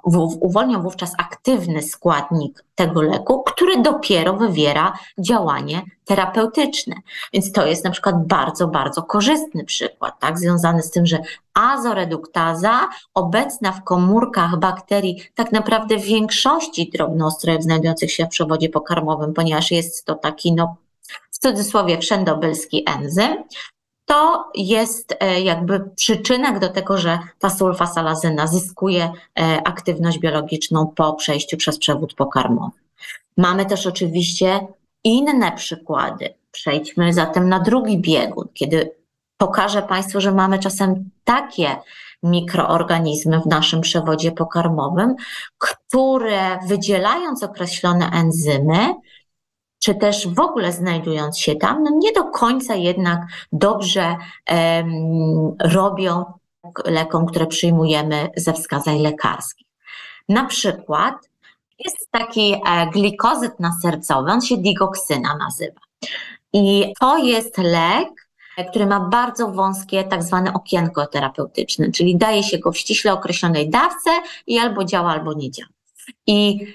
um, uwolnią wówczas aktywny składnik tego leku, który dopiero wywiera działanie terapeutyczne. Więc to jest na przykład bardzo, bardzo korzystny przykład, tak, związany z tym, że azoreduktaza obecna w komórkach bakterii, tak naprawdę w większości drobnoustrojów znajdujących się w przewodzie pokarmowym, ponieważ jest to taki, no, w cudzysłowie wszędobylski enzym, to jest e, jakby przyczynek do tego, że ta sulfasalazyna zyskuje e, aktywność biologiczną po przejściu przez przewód pokarmowy. Mamy też oczywiście inne przykłady. Przejdźmy zatem na drugi biegun, kiedy pokażę Państwu, że mamy czasem takie mikroorganizmy w naszym przewodzie pokarmowym, które wydzielając określone enzymy, czy też w ogóle znajdując się tam, no nie do końca jednak dobrze um, robią lekom, które przyjmujemy ze wskazań lekarskich. Na przykład jest taki e, glikozyt nasercowy, on się digoksyna nazywa. I to jest lek, który ma bardzo wąskie tak zwane okienko terapeutyczne, czyli daje się go w ściśle określonej dawce i albo działa, albo nie działa. I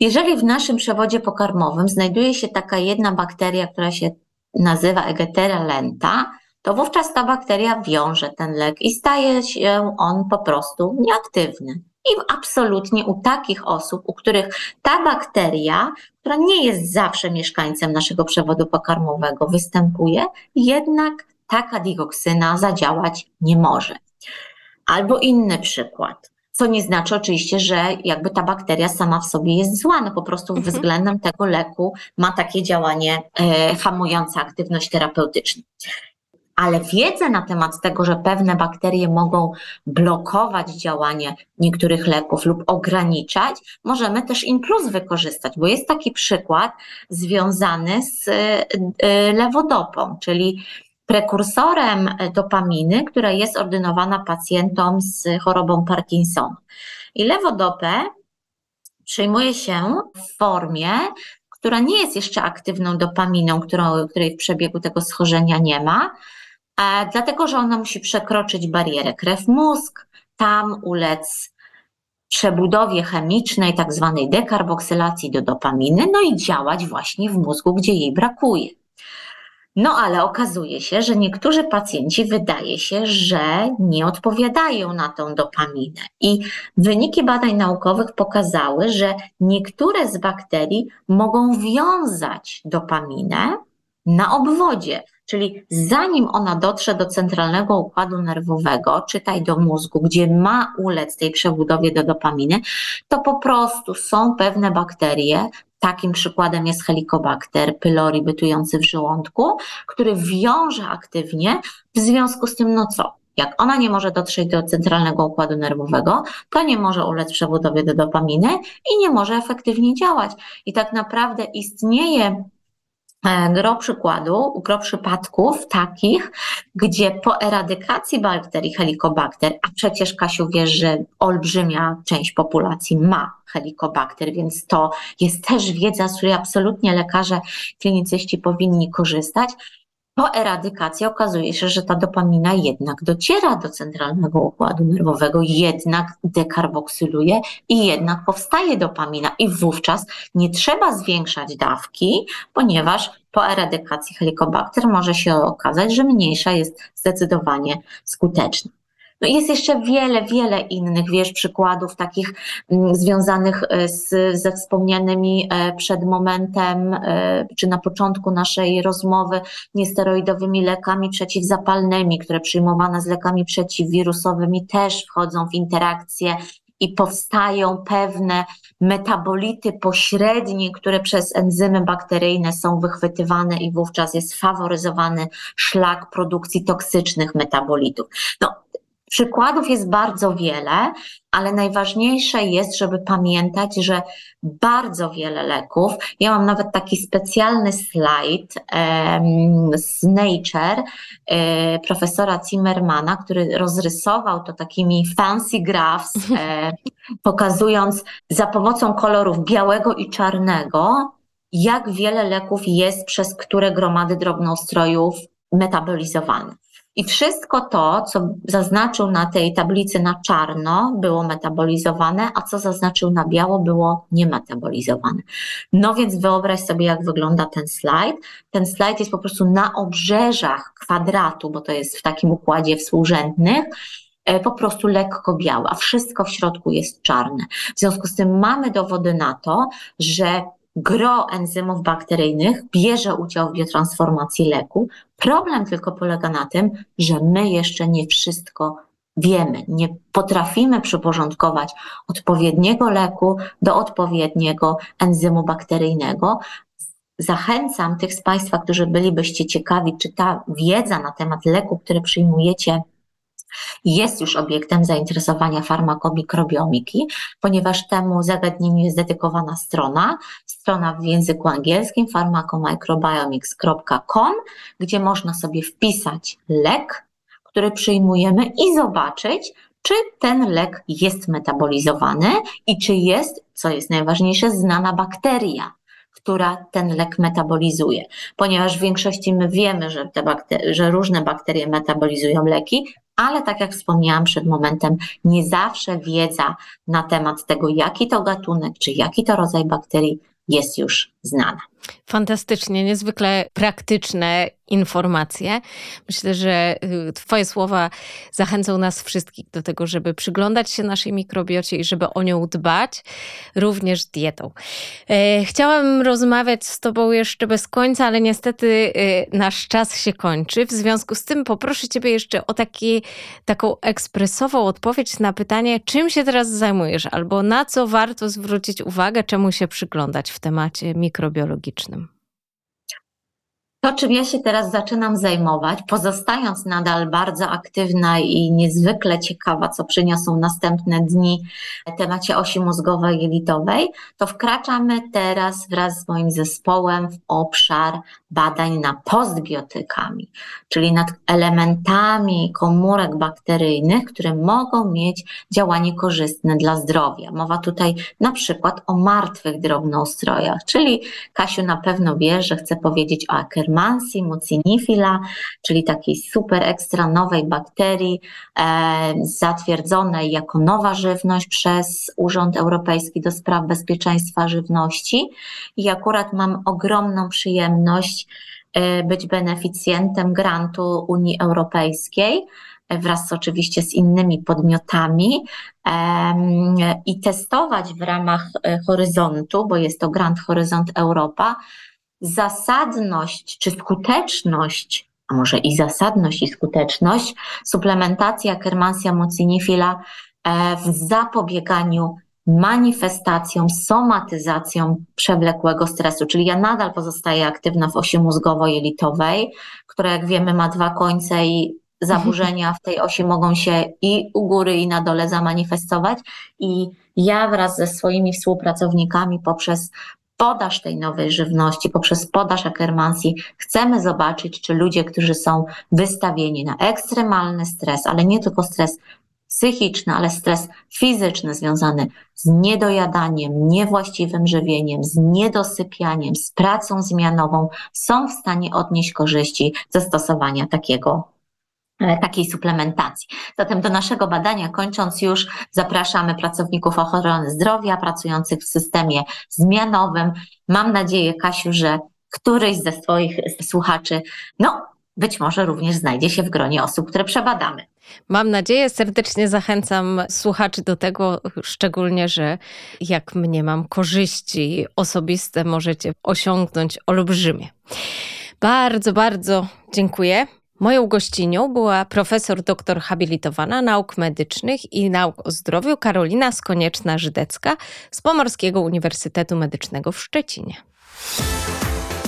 jeżeli w naszym przewodzie pokarmowym znajduje się taka jedna bakteria, która się nazywa Egetera lenta, to wówczas ta bakteria wiąże ten lek i staje się on po prostu nieaktywny. I absolutnie u takich osób, u których ta bakteria, która nie jest zawsze mieszkańcem naszego przewodu pokarmowego, występuje, jednak taka digoksyna zadziałać nie może. Albo inny przykład. Co nie znaczy oczywiście, że jakby ta bakteria sama w sobie jest zła, no po prostu mhm. względem tego leku ma takie działanie e, hamujące aktywność terapeutyczną ale wiedzę na temat tego, że pewne bakterie mogą blokować działanie niektórych leków lub ograniczać, możemy też in plus wykorzystać, bo jest taki przykład związany z e, e, lewodopą, czyli prekursorem dopaminy, która jest ordynowana pacjentom z chorobą Parkinsona. I lewodopę przyjmuje się w formie, która nie jest jeszcze aktywną dopaminą, której w przebiegu tego schorzenia nie ma, dlatego że ona musi przekroczyć barierę krew-mózg, tam ulec przebudowie chemicznej, tak zwanej dekarboksylacji do dopaminy, no i działać właśnie w mózgu, gdzie jej brakuje. No ale okazuje się, że niektórzy pacjenci wydaje się, że nie odpowiadają na tą dopaminę. I wyniki badań naukowych pokazały, że niektóre z bakterii mogą wiązać dopaminę na obwodzie. Czyli zanim ona dotrze do centralnego układu nerwowego, czytaj do mózgu, gdzie ma ulec tej przebudowie do dopaminy, to po prostu są pewne bakterie, Takim przykładem jest helikobakter pylori bytujący w żołądku, który wiąże aktywnie, w związku z tym, no co? Jak ona nie może dotrzeć do centralnego układu nerwowego, to nie może ulec przebudowie do dopaminy i nie może efektywnie działać. I tak naprawdę istnieje gro przykładu, gro przypadków takich, gdzie po eradykacji bakterii helikobakter, a przecież Kasiu wiesz, że olbrzymia część populacji ma helikobakter, więc to jest też wiedza, z której absolutnie lekarze, klinicyści powinni korzystać, po eradykacji okazuje się, że ta dopamina jednak dociera do centralnego układu nerwowego, jednak dekarboksyluje i jednak powstaje dopamina i wówczas nie trzeba zwiększać dawki, ponieważ po eradykacji helikobakter może się okazać, że mniejsza jest zdecydowanie skuteczna. No jest jeszcze wiele, wiele innych, wiesz, przykładów takich mm, związanych e, z, ze wspomnianymi e, przed momentem, e, czy na początku naszej rozmowy, niesteroidowymi lekami przeciwzapalnymi, które przyjmowane z lekami przeciwwirusowymi też wchodzą w interakcję i powstają pewne metabolity pośrednie, które przez enzymy bakteryjne są wychwytywane i wówczas jest faworyzowany szlak produkcji toksycznych metabolitów. No, Przykładów jest bardzo wiele, ale najważniejsze jest, żeby pamiętać, że bardzo wiele leków, ja mam nawet taki specjalny slajd um, z Nature um, profesora Zimmermana, który rozrysował to takimi fancy graphs, um, pokazując za pomocą kolorów białego i czarnego, jak wiele leków jest przez które gromady drobnoustrojów metabolizowane. I wszystko to, co zaznaczył na tej tablicy na czarno, było metabolizowane, a co zaznaczył na biało, było niemetabolizowane. No więc wyobraź sobie, jak wygląda ten slajd. Ten slajd jest po prostu na obrzeżach kwadratu, bo to jest w takim układzie współrzędnych e, po prostu lekko białe, a wszystko w środku jest czarne. W związku z tym mamy dowody na to, że gro enzymów bakteryjnych bierze udział w biotransformacji leku. Problem tylko polega na tym, że my jeszcze nie wszystko wiemy, nie potrafimy przyporządkować odpowiedniego leku do odpowiedniego enzymu bakteryjnego. Zachęcam tych z Państwa, którzy bylibyście ciekawi, czy ta wiedza na temat leku, który przyjmujecie, jest już obiektem zainteresowania farmakomikrobiomiky, ponieważ temu zagadnieniu jest dedykowana strona, strona w języku angielskim pharmacomicrobiomics.com, gdzie można sobie wpisać lek, który przyjmujemy i zobaczyć, czy ten lek jest metabolizowany i czy jest, co jest najważniejsze, znana bakteria, która ten lek metabolizuje. Ponieważ w większości my wiemy, że, te bakterie, że różne bakterie metabolizują leki, ale tak jak wspomniałam przed momentem, nie zawsze wiedza na temat tego, jaki to gatunek, czy jaki to rodzaj bakterii jest już znana. Fantastycznie, niezwykle praktyczne informacje. Myślę, że y, Twoje słowa zachęcą nas wszystkich do tego, żeby przyglądać się naszej mikrobiocie i żeby o nią dbać, również dietą. E, chciałam rozmawiać z Tobą jeszcze bez końca, ale niestety y, nasz czas się kończy. W związku z tym poproszę Ciebie jeszcze o taki, taką ekspresową odpowiedź na pytanie, czym się teraz zajmujesz, albo na co warto zwrócić uwagę, czemu się przyglądać w temacie mikrobiologicznym. To, czym ja się teraz zaczynam zajmować, pozostając nadal bardzo aktywna i niezwykle ciekawa, co przyniosą następne dni temacie osi mózgowej jelitowej, to wkraczamy teraz wraz z moim zespołem w obszar badań nad postbiotykami, czyli nad elementami komórek bakteryjnych, które mogą mieć działanie korzystne dla zdrowia. Mowa tutaj na przykład o martwych drobnoustrojach, czyli Kasiu na pewno wie, że chcę powiedzieć o Akkermansi mucinifila, czyli takiej super ekstra nowej bakterii e, zatwierdzonej jako nowa żywność przez Urząd Europejski do Spraw Bezpieczeństwa Żywności. I akurat mam ogromną przyjemność E, być beneficjentem grantu Unii Europejskiej e, wraz oczywiście z innymi podmiotami i testować w ramach horyzontu, bo jest to grant Horyzont Europa, zasadność czy skuteczność, a może i zasadność i skuteczność suplementacji Akkermansia mucinifila w zapobieganiu manifestacją, somatyzacją przewlekłego stresu. Czyli ja nadal pozostaję aktywna w osi mózgowo-jelitowej, która jak wiemy ma dwa końce i zaburzenia w tej osi mogą się i u góry, i na dole zamanifestować. I ja wraz ze swoimi współpracownikami poprzez podaż tej nowej żywności, poprzez podaż akermansji, chcemy zobaczyć, czy ludzie, którzy są wystawieni na ekstremalny stres, ale nie tylko stres psychiczny, ale stres fizyczny związany z niedojadaniem, niewłaściwym żywieniem, z niedosypianiem, z pracą zmianową, są w stanie odnieść korzyści ze stosowania takiego takiej suplementacji. Zatem do naszego badania, kończąc już, zapraszamy pracowników ochrony zdrowia pracujących w systemie zmianowym. Mam nadzieję, Kasiu, że któryś ze swoich słuchaczy, no, być może również znajdzie się w gronie osób, które przebadamy. Mam nadzieję, serdecznie zachęcam słuchaczy do tego, szczególnie, że jak mnie mam korzyści osobiste, możecie osiągnąć olbrzymie. Bardzo, bardzo dziękuję. Moją gościnią była profesor doktor habilitowana nauk medycznych i nauk o zdrowiu Karolina Skonieczna-Żydecka z Pomorskiego Uniwersytetu Medycznego w Szczecinie.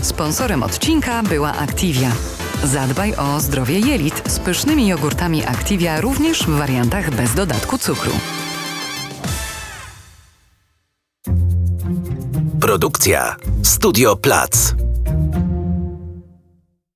Sponsorem odcinka była Activia. Zadbaj o zdrowie jelit z pysznymi jogurtami Activia również w wariantach bez dodatku cukru. Produkcja Studio Plac.